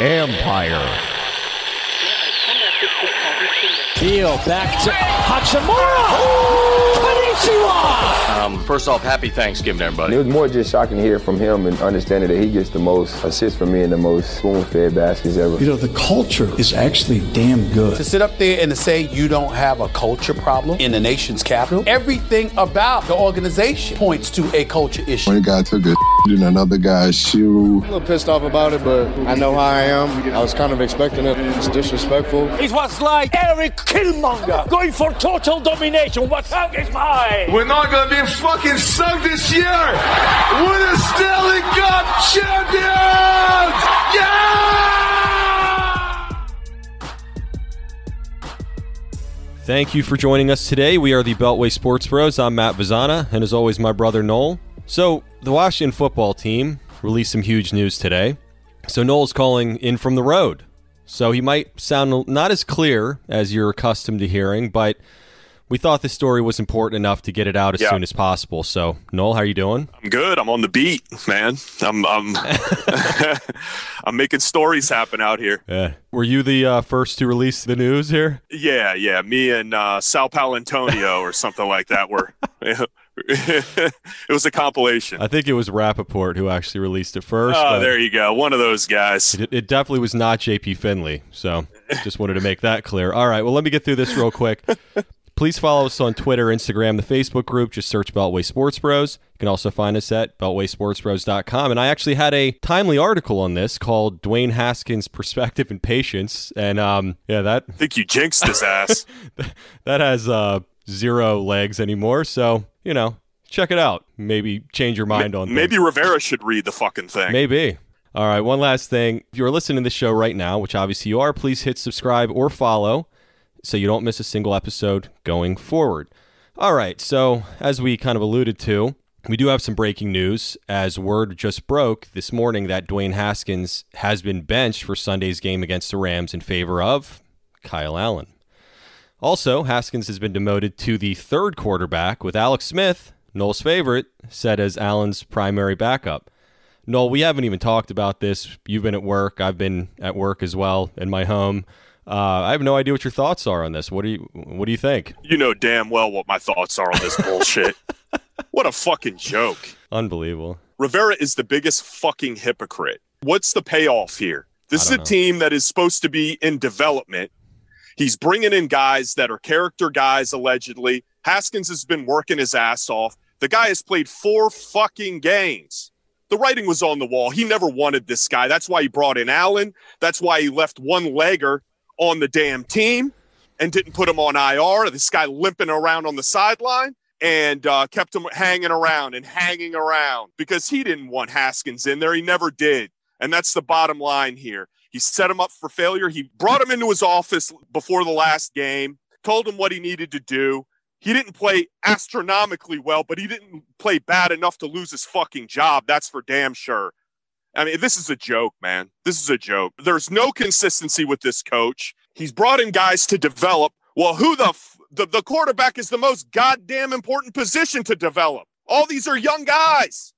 Empire. Heel back to Hachimura. Konnichiwa. Um, first off, happy Thanksgiving, everybody. It was more just shocking to hear from him and understanding that he gets the most assists from me and the most spoon-fed baskets ever. You know, the culture is actually damn good. To sit up there and to say you don't have a culture problem in the nation's capital, everything about the organization points to a culture issue. One guy took a in another guy's shoe. I'm a little pissed off about it, but I know how I am. I was kind of expecting it. It's disrespectful. It was like Eric Killmonger going for total domination. What's hung is mine? We're not gonna be fucking sunk this year. We're the Stanley Cup champions. Yeah! Thank you for joining us today. We are the Beltway Sports Bros. I'm Matt Vazana, and as always, my brother Noel. So, the Washington football team released some huge news today. So, Noel's calling in from the road. So, he might sound not as clear as you're accustomed to hearing, but we thought the story was important enough to get it out as Yeah. soon as possible. So, Noel, how are you doing? I'm good. I'm on the beat, man. I'm I'm I'm making stories happen out here. Yeah. Were you the uh, first to release the news here? Yeah, yeah. Me and uh, Sal Paolantonio or something like that were. it was a compilation. I think it was Rapoport who actually released it first. Oh, there you go. One of those guys. It, it definitely was not JP Finlay. So just wanted to make that clear. All right. Well, let me get through this real quick. Please follow us on Twitter, Instagram, the Facebook group. Just search Beltway Sports Bros. You can also find us at beltwaysportsbros.com. And I actually had a timely article on this called Dwayne Haskins' Perspective and Patience. And um, yeah, that I think you jinxed his ass. that has uh, zero legs anymore. So, you know, check it out. Maybe change your mind on things. Maybe Rivera should read the fucking thing. Maybe. All right, one last thing. If you're listening to the show right now, which obviously you are, please hit subscribe or follow so you don't miss a single episode going forward. All right, so as we kind of alluded to, we do have some breaking news as word just broke this morning that Dwayne Haskins has been benched for Sunday's game against the Rams in favor of Kyle Allen. Also, Haskins has been demoted to the third quarterback with Alex Smith, Noel's favorite, set as Allen's primary backup. Noel, we haven't even talked about this. You've been at work. I've been at work as well in my home. Uh, I have no idea what your thoughts are on this. What do you What do you think? You know damn well what my thoughts are on this bullshit. what a fucking joke. Unbelievable. Rivera is the biggest fucking hypocrite. What's the payoff here? This is a know. team that is supposed to be in development. He's bringing in guys that are character guys, allegedly. Haskins has been working his ass off. The guy has played four fucking games. The writing was on the wall. He never wanted this guy. That's why he brought in Allen. That's why he left one legger on the damn team and didn't put him on IR. This guy limping around on the sideline and uh, kept him hanging around and hanging around because he didn't want Haskins in there. He never did. And that's the bottom line here. He set him up for failure. He brought him into his office before the last game, told him what he needed to do. He didn't play astronomically well, but he didn't play bad enough to lose his fucking job. That's for damn sure. I mean, this is a joke, man. This is a joke. There's no consistency with this coach. He's brought in guys to develop. Well, who the f- the, the quarterback is the most goddamn important position to develop? All these are young guys.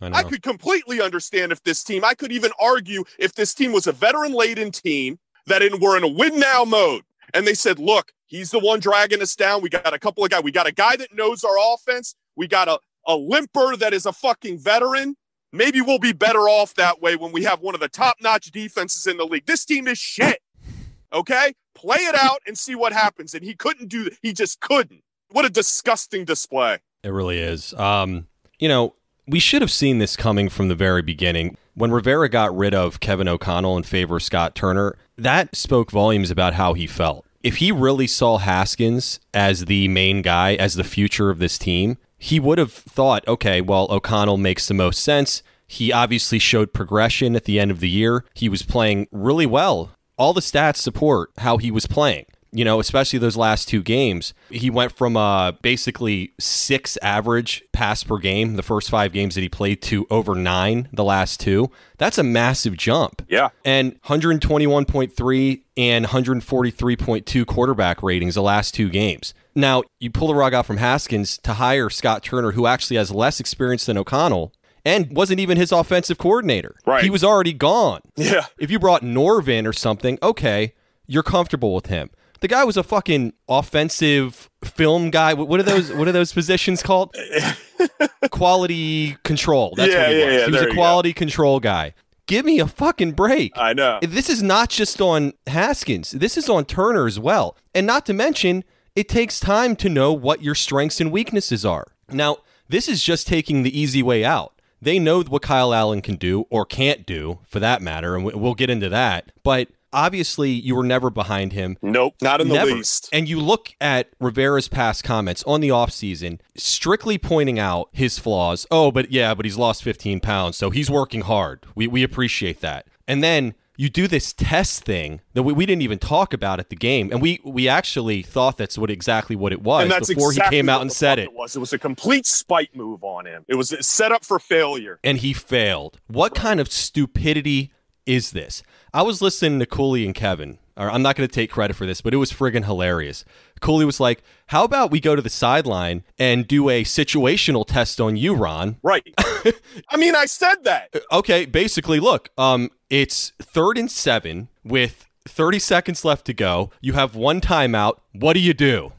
I. I could completely understand if this team, I could even argue if this team was a veteran laden team that in, were in a win now mode. And they said, look, he's the one dragging us down. We got a couple of guys. We got a guy that knows our offense. We got a, a limper that is a fucking veteran. Maybe we'll be better off that way when we have one of the top notch defenses in the league. This team is shit. Okay? Play it out and see what happens. And he couldn't do that. He just couldn't. What a disgusting display. It really is. Um, you know, we should have seen this coming from the very beginning. When Rivera got rid of Kevin O'Connell in favor of Scott Turner, that spoke volumes about how he felt. If he really saw Haskins as the main guy, as the future of this team, he would have thought, okay, well, O'Connell makes the most sense. He obviously showed progression at the end of the year. He was playing really well. All the stats support how he was playing you know, especially those last two games. He went from uh, basically six average pass per game the first five games that he played to over nine the last two. That's a massive jump. Yeah. And 121.3 and 143.2 quarterback ratings the last two games. Now, you pull the rug out from Haskins to hire Scott Turner, who actually has less experience than O'Connell and wasn't even his offensive coordinator. Right. He was already gone. Yeah. If you brought Norvin or something, okay, you're comfortable with him. The guy was a fucking offensive film guy. What are those? What are those positions called? quality control. That's Yeah, what he yeah, was. yeah, he was a quality control guy. Give me a fucking break. I know. This is not just on Haskins. This is on Turner as well. And not to mention, it takes time to know what your strengths and weaknesses are. Now, this is just taking the easy way out. They know what Kyle Allen can do or can't do, for that matter, and we'll get into that. But obviously, you were never behind him. Nope, not in the Never. least. And you look at Rivera's past comments on the offseason, strictly pointing out his flaws. Oh, but yeah, but he's lost 15 pounds, so he's working hard. We, we appreciate that. And then you do this test thing that we, we didn't even talk about at the game. And we, we actually thought that's what exactly what it was before exactly he came out and said it. It was. It was a complete spite move on him. It was set up for failure. and he failed. What kind of stupidity is this? I was listening to Cooley and Kevin. Or I'm not going to take credit for this, but it was friggin' hilarious. Cooley was like, "How about we go to the sideline and do a situational test on you, Ron?" Right. I mean, I said that. Okay, basically, look, um, it's third and seven with 30 seconds left to go. You have one timeout. What do you do?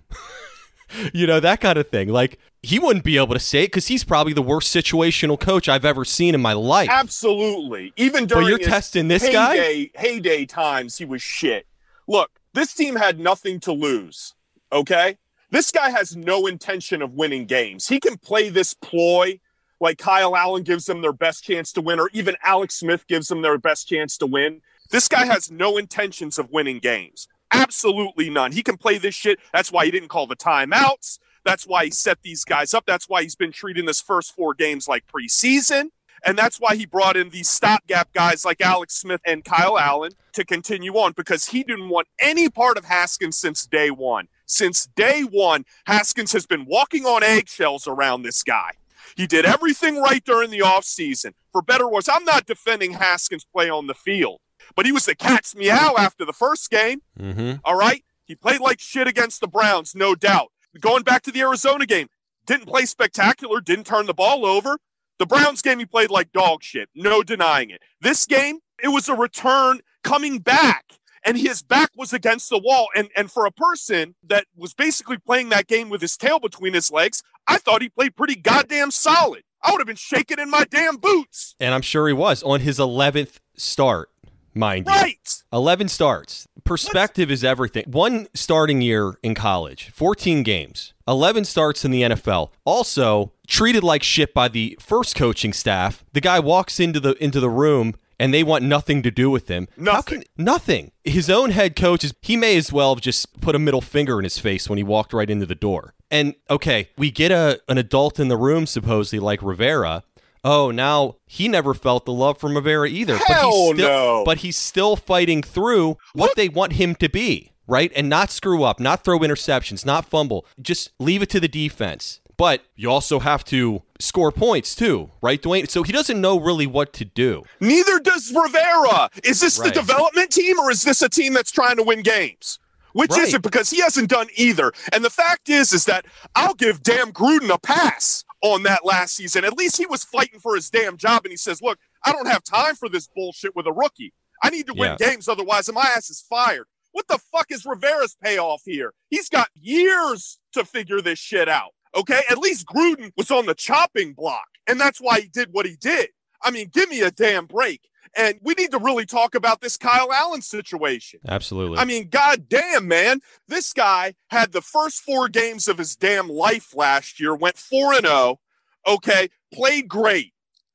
you know that kind of thing. Like he wouldn't be able to say it because he's probably the worst situational coach I've ever seen in my life. Absolutely. Even during you're his testing this guy? heyday, heyday times, he was shit. Look, this team had nothing to lose. Okay, this guy has no intention of winning games. He can play this ploy like Kyle Allen gives them their best chance to win, or even Alex Smith gives them their best chance to win. This guy has no intentions of winning games. Absolutely none. He can play this shit. That's why he didn't call the timeouts. That's why he set these guys up. That's why he's been treating this first four games like preseason. And that's why he brought in these stopgap guys like Alex Smith and Kyle Allen to continue on because he didn't want any part of Haskins since day one. Since day one, Haskins has been walking on eggshells around this guy. He did everything right during the offseason. For better or worse, I'm not defending Haskins' play on the field, but he was the cat's meow after the first game. Mm-hmm. All right. He played like shit against the Browns, no doubt. Going back to the Arizona game, didn't play spectacular, didn't turn the ball over. The Browns game, he played like dog shit, no denying it. This game, it was a return coming back, and his back was against the wall. And, and for a person that was basically playing that game with his tail between his legs, I thought he played pretty goddamn solid. I would have been shaking in my damn boots. And I'm sure he was on his 11th start, mind you. Right. 11 starts. Perspective is everything. One starting year in college, 14 games, 11 starts in the NFL. Also, treated like shit by the first coaching staff. The guy walks into the into the room and they want nothing to do with him. Nothing. can nothing? His own head coach is he may as well have just put a middle finger in his face when he walked right into the door. And okay, we get a an adult in the room supposedly like Rivera. Oh, now he never felt the love from Rivera either. but Hell he's still, no. But he's still fighting through what they want him to be, right? And not screw up, not throw interceptions, not fumble. Just leave it to the defense. But you also have to score points too, right, Dwayne? So he doesn't know really what to do. Neither does Rivera. Is this Right. the development team or is this a team that's trying to win games? Which Right. is it? Because he hasn't done either. And the fact is, is that I'll give damn Gruden a pass on that last season. At least he was fighting for his damn job, and he says, "Look, I don't have time for this bullshit with a rookie. I need to win Yeah. games, otherwise my ass is fired." What the fuck is Rivera's payoff here? He's got years to figure this shit out. Okay, at least Gruden was on the chopping block, and that's why he did what he did. I mean, give me a damn break. And we need to really talk about this Kyle Allen situation. Absolutely. I mean, god damn, man. This guy had the first four games of his damn life last year, went 4 and 0. Okay, played great.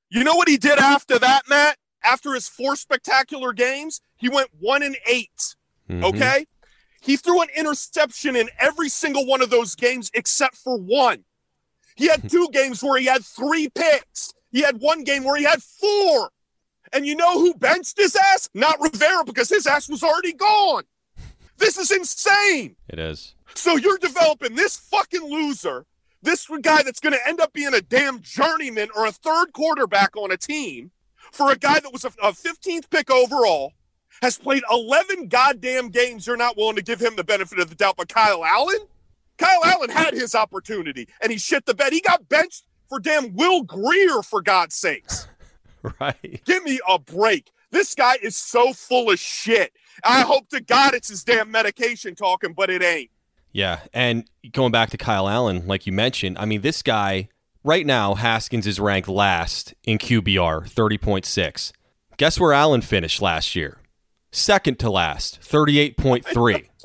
You know what he did after that, Matt? After his four spectacular games, he went 1 and 8. Mhm. Okay? He threw an interception in every single one of those games except for one. He had two games where he had three picks. He had one game where he had four. And you know who benched his ass? Not Rivera, because his ass was already gone. This is insane. It is. So you're developing this fucking loser, this guy that's going to end up being a damn journeyman or a third quarterback on a team for a guy that was a, a 15th pick overall, has played 11 goddamn games. You're not willing to give him the benefit of the doubt. But Kyle Allen? Kyle Allen had his opportunity and he shit the bed. He got benched for damn Will Grier, for God's sakes. right. Give me a break. This guy is so full of shit. I hope to God it's his damn medication talking, but it ain't. Yeah. And going back to Kyle Allen, like you mentioned, I mean, this guy, right now, Haskins is ranked last in QBR, 30.6. Guess where Allen finished last year? Second to last, 38.3.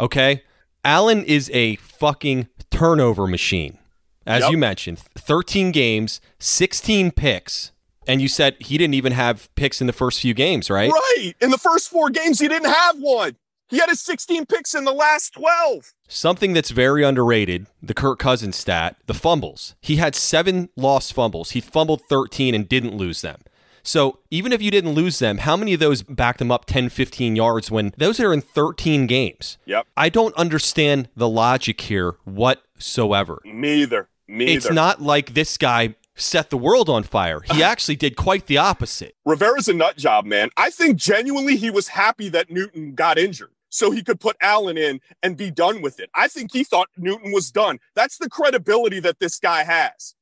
Okay? Allen is a fucking turnover machine. As Yep. you mentioned, 13 games, 16 picks. And you said he didn't even have picks in the first few games, right? Right. In the first four games, he didn't have one. He had his 16 picks in the last 12. Something that's very underrated, the Kirk Cousins stat, the fumbles. He had seven lost fumbles. He fumbled 13 and didn't lose them. So even if you didn't lose them, how many of those backed him up 10, 15 yards when those are in 13 games? Yep. I don't understand the logic here whatsoever. Me either. Me It's not like this guy set the world on fire. He actually did quite the opposite. Rivera's a nut job, man. I think genuinely he was happy that Newton got injured so he could put Allen in and be done with it. I think he thought Newton was done. That's the credibility that this guy has.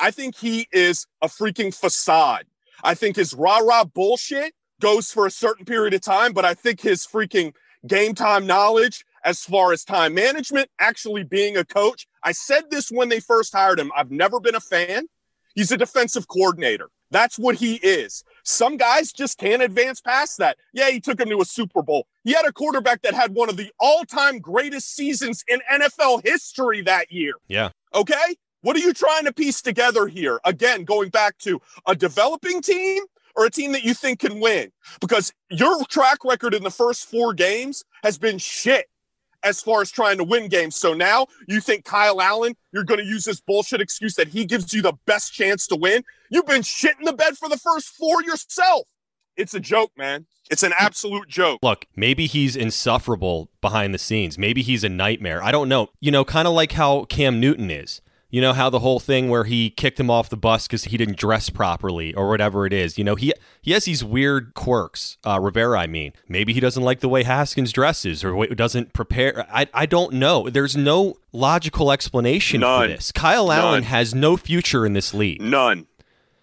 I think he is a freaking facade. I think his rah rah bullshit goes for a certain period of time, but I think his freaking game time knowledge, as far as time management, actually being a coach, I said this when they first hired him. I've never been a fan. He's a defensive coordinator. That's what he is. Some guys just can't advance past that. Yeah, he took him to a Super Bowl. He had a quarterback that had one of the all time greatest seasons in NFL history that year. Yeah. Okay? What are you trying to piece together here? Again, going back to a developing team or a team that you think can win? Because your track record in the first four games has been shit as far as trying to win games. So now you think Kyle Allen, you're going to use this bullshit excuse that he gives you the best chance to win? You've been shitting the bed for the first four yourself. It's a joke, man. It's an absolute joke. Look, maybe he's insufferable behind the scenes. Maybe he's a nightmare. I don't know. You know, kind of like how Cam Newton is. You know how the whole thing where he kicked him off the bus because he didn't dress properly or whatever it is. You know, he he has these weird quirks. Uh, Rivera, I mean, maybe he doesn't like the way Haskins dresses or doesn't prepare. I I don't know. There's no logical explanation None. for this. Kyle Allen has no future in this league. None.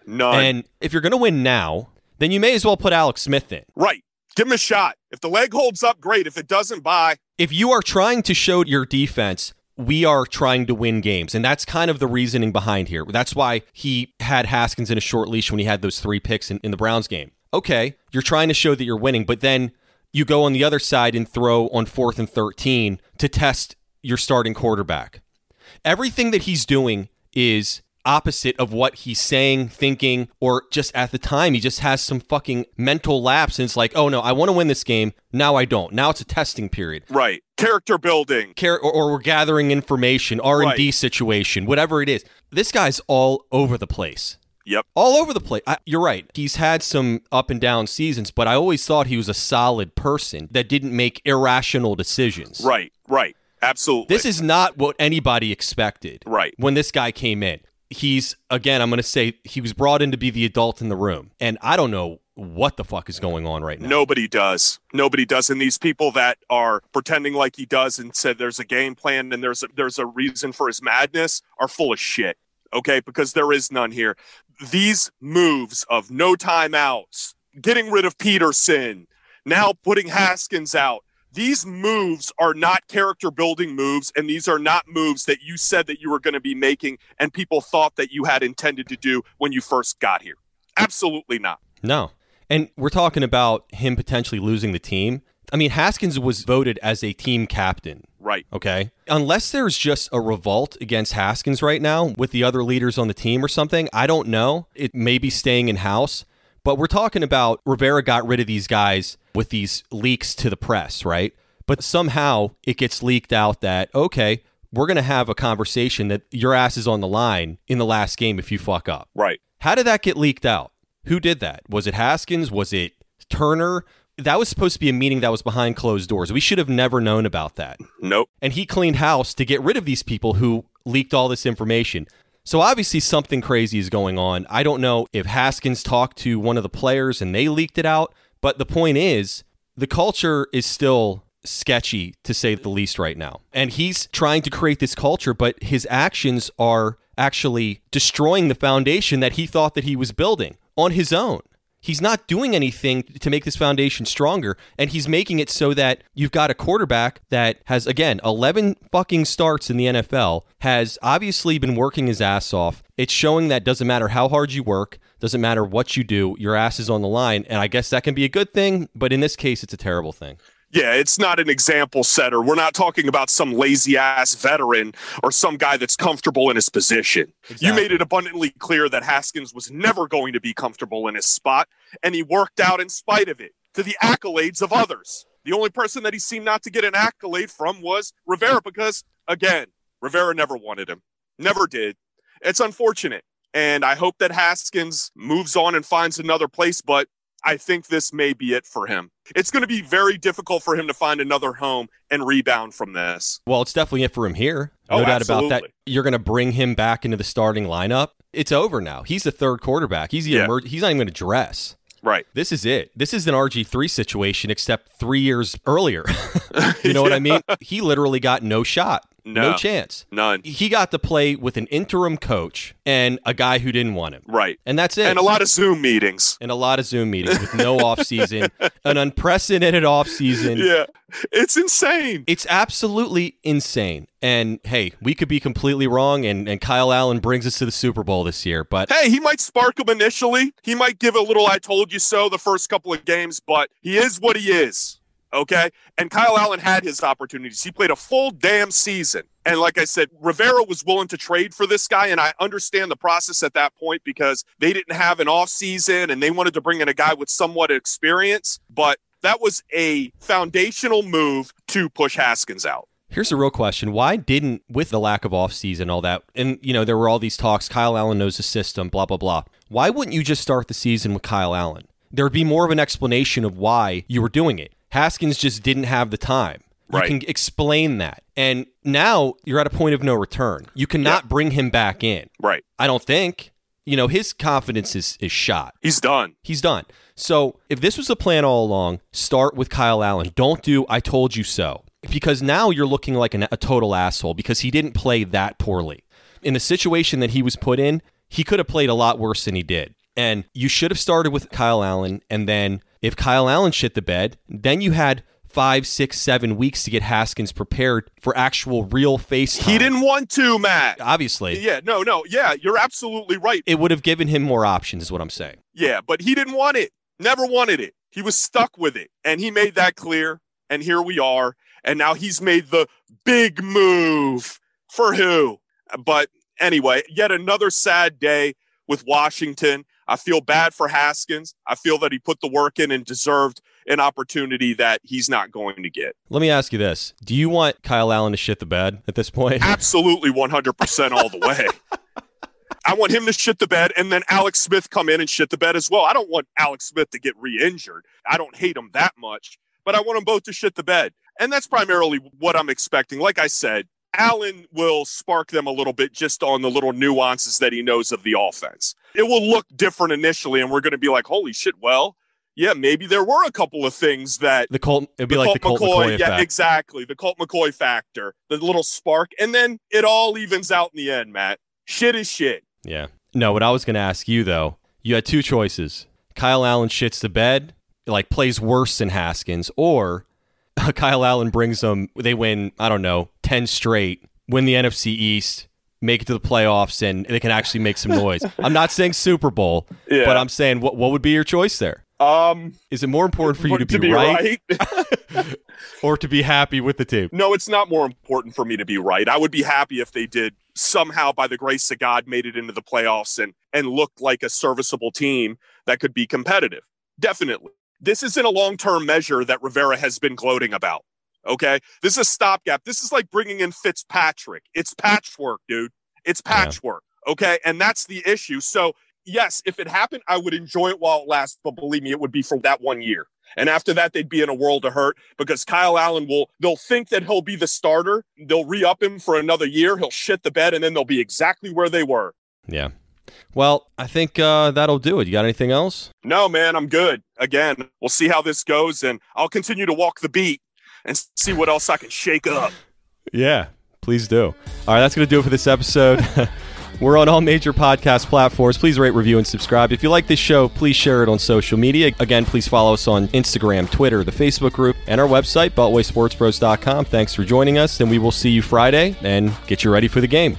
None. And if you're going to win now, then you may as well put Alex Smith in. right. Give him a shot. If the leg holds up, great. If it doesn't, bye. if you are trying to show your defense, we are trying to win games. And that's kind of the reasoning behind here. That's why he had Haskins in a short leash when he had those three picks in, in the Browns game. Okay, you're trying to show that you're winning, but then you go on the other side and throw on fourth and 13 to test your starting quarterback. Everything that he's doing is opposite of what he's saying, thinking, or just at the time, he just has some fucking mental lapse. And it's like, oh no, I want to win this game. Now I don't. Now it's a testing period. Right. Character building. Care, or, or we're gathering information, R and D Right. situation, whatever it is. This guy's all over the place. Yep. All over the place. I, you're right. He's had some up and down seasons, but I always thought he was a solid person that didn't make irrational decisions. Right. Right. Absolutely. This is not what anybody expected. Right. When this guy came in, he's again. I'm going to say he was brought in to be the adult in the room, and I don't know what the fuck is going on right now. Nobody does. Nobody does. And these people that are pretending like he does and said there's a game plan and there's a, there's a reason for his madness are full of shit. Okay, because there is none here. These moves of no timeouts, getting rid of Peterson, now putting Haskins out. These moves are not character building moves, and these are not moves that you said that you were going to be making and people thought that you had intended to do when you first got here. Absolutely not. No. And we're talking about him potentially losing the team. I mean, Haskins was voted as a team captain. Right. Okay. Unless there's just a revolt against Haskins right now with the other leaders on the team or something, I don't know. It may be staying in house. But we're talking about Rivera got rid of these guys with these leaks to the press, right? But somehow it gets leaked out that, okay, we're going to have a conversation that your ass is on the line in the last game if you fuck up. Right. How did that get leaked out? Who did that? Was it Haskins? Was it Turner? That was supposed to be a meeting that was behind closed doors. We should have never known about that. Nope. And he cleaned house to get rid of these people who leaked all this information. So obviously something crazy is going on. I don't know if Haskins talked to one of the players and they leaked it out, but the point is the culture is still sketchy to say the least right now. And he's trying to create this culture, but his actions are actually destroying the foundation that he thought that he was building on his own. He's not doing anything to make this foundation stronger, and he's making it so that you've got a quarterback that has, again, 11 fucking starts in the NFL, has obviously been working his ass off. It's showing that doesn't matter how hard you work, doesn't matter what you do, your ass is on the line. And I guess that can be a good thing, but in this case, it's a terrible thing. Yeah, it's not an example setter. We're not talking about some lazy ass veteran or some guy that's comfortable in his position. Exactly. You made it abundantly clear that Haskins was never going to be comfortable in his spot, and he worked out in spite of it to the accolades of others. The only person that he seemed not to get an accolade from was Rivera because, again, Rivera never wanted him, never did. It's unfortunate. And I hope that Haskins moves on and finds another place, but I think this may be it for him. It's going to be very difficult for him to find another home and rebound from this. Well, it's definitely it for him here. No oh, doubt absolutely. about that. You're going to bring him back into the starting lineup. It's over now. He's the third quarterback. He's the yeah. emer- he's not even going to dress. Right. This is it. This is an RG3 situation, except three years earlier. you know yeah. what I mean? He literally got no shot. No. no. chance. None. He got to play with an interim coach and a guy who didn't want him. Right. And that's it. And a lot of Zoom meetings. And a lot of Zoom meetings with no off season, an unprecedented off season. Yeah. It's insane. It's absolutely insane. And hey, we could be completely wrong and, and Kyle Allen brings us to the Super Bowl this year. But hey, he might spark him initially. He might give a little I told you so the first couple of games, but he is what he is. Okay. And Kyle Allen had his opportunities. He played a full damn season. And like I said, Rivera was willing to trade for this guy. And I understand the process at that point because they didn't have an off season and they wanted to bring in a guy with somewhat experience. But that was a foundational move to push Haskins out. Here's a real question. Why didn't, with the lack of offseason, all that, and, you know, there were all these talks, Kyle Allen knows the system, blah, blah, blah. Why wouldn't you just start the season with Kyle Allen? There would be more of an explanation of why you were doing it. Haskins just didn't have the time. You right. can explain that. And now you're at a point of no return. You cannot bring him back in. Right. I don't think. You know, his confidence is, is shot. He's done. He's done. So if this was a plan all along, start with Kyle Allen. Don't do I told you so. Because now you're looking like an, a total asshole because he didn't play that poorly. In the situation that he was put in, he could have played a lot worse than he did. And you should have started with Kyle Allen. And then if Kyle Allen shit the bed, then you had five, six, seven weeks to get Haskins prepared for actual real face time. He didn't want to, Matt. Obviously. Yeah, no, no. Yeah, you're absolutely right. It would have given him more options, is what I'm saying. Yeah, but he didn't want it. Never wanted it. He was stuck with it. And he made that clear. And here we are. And now he's made the big move. For who? But anyway, yet another sad day with Washington. I feel bad for Haskins. I feel that he put the work in and deserved an opportunity that he's not going to get. Let me ask you this. Do you want Kyle Allen to shit the bed at this point? Absolutely 100% all the way. I want him to shit the bed and then Alex Smith come in and shit the bed as well. I don't want Alex Smith to get re-injured. I don't hate him that much, but I want them both to shit the bed. And that's primarily what I'm expecting. Like I said, Allen will spark them a little bit just on the little nuances that he knows of the offense. It will look different initially, and we're going to be like, holy shit, well, yeah, maybe there were a couple of things that the Colt it'd be like Colt the Colt McCoy, McCoy yeah, exactly, the Colt McCoy factor, the little spark, and then it all evens out in the end. Matt, shit is shit. Yeah. No, what I was going to ask you though, you had two choices: Kyle Allen shits the bed, like plays worse than Haskins, or Kyle Allen brings them. They win. I don't know, ten straight, win the NFC East, make it to the playoffs, and they can actually make some noise. I'm not saying Super Bowl, yeah. but I'm saying what what would be your choice there? Um, is it more important for you to be, be right, right? or to be happy with the team? No, it's not more important for me to be right. I would be happy if they did somehow, by the grace of God, made it into the playoffs and and looked like a serviceable team that could be competitive. Definitely this isn't a long term measure that Rivera has been gloating about. Okay. This is a stopgap. This is like bringing in Fitzpatrick. It's patchwork, dude. It's patchwork. Yeah. Okay. And that's the issue. So, yes, if it happened, I would enjoy it while it lasts. But believe me, it would be for that one year. And after that, they'd be in a world of hurt because Kyle Allen will, they'll think that he'll be the starter. They'll re up him for another year. He'll shit the bed and then they'll be exactly where they were. Yeah. Well, I think uh, that'll do it. You got anything else? No, man, I'm good. Again, we'll see how this goes, and I'll continue to walk the beat and see what else I can shake up. Yeah, please do. All right, that's going to do it for this episode. We're on all major podcast platforms. Please rate, review, and subscribe. If you like this show, please share it on social media. Again, please follow us on Instagram, Twitter, the Facebook group, and our website, BeltwaySportsBros.com. Thanks for joining us, and we will see you Friday and get you ready for the game.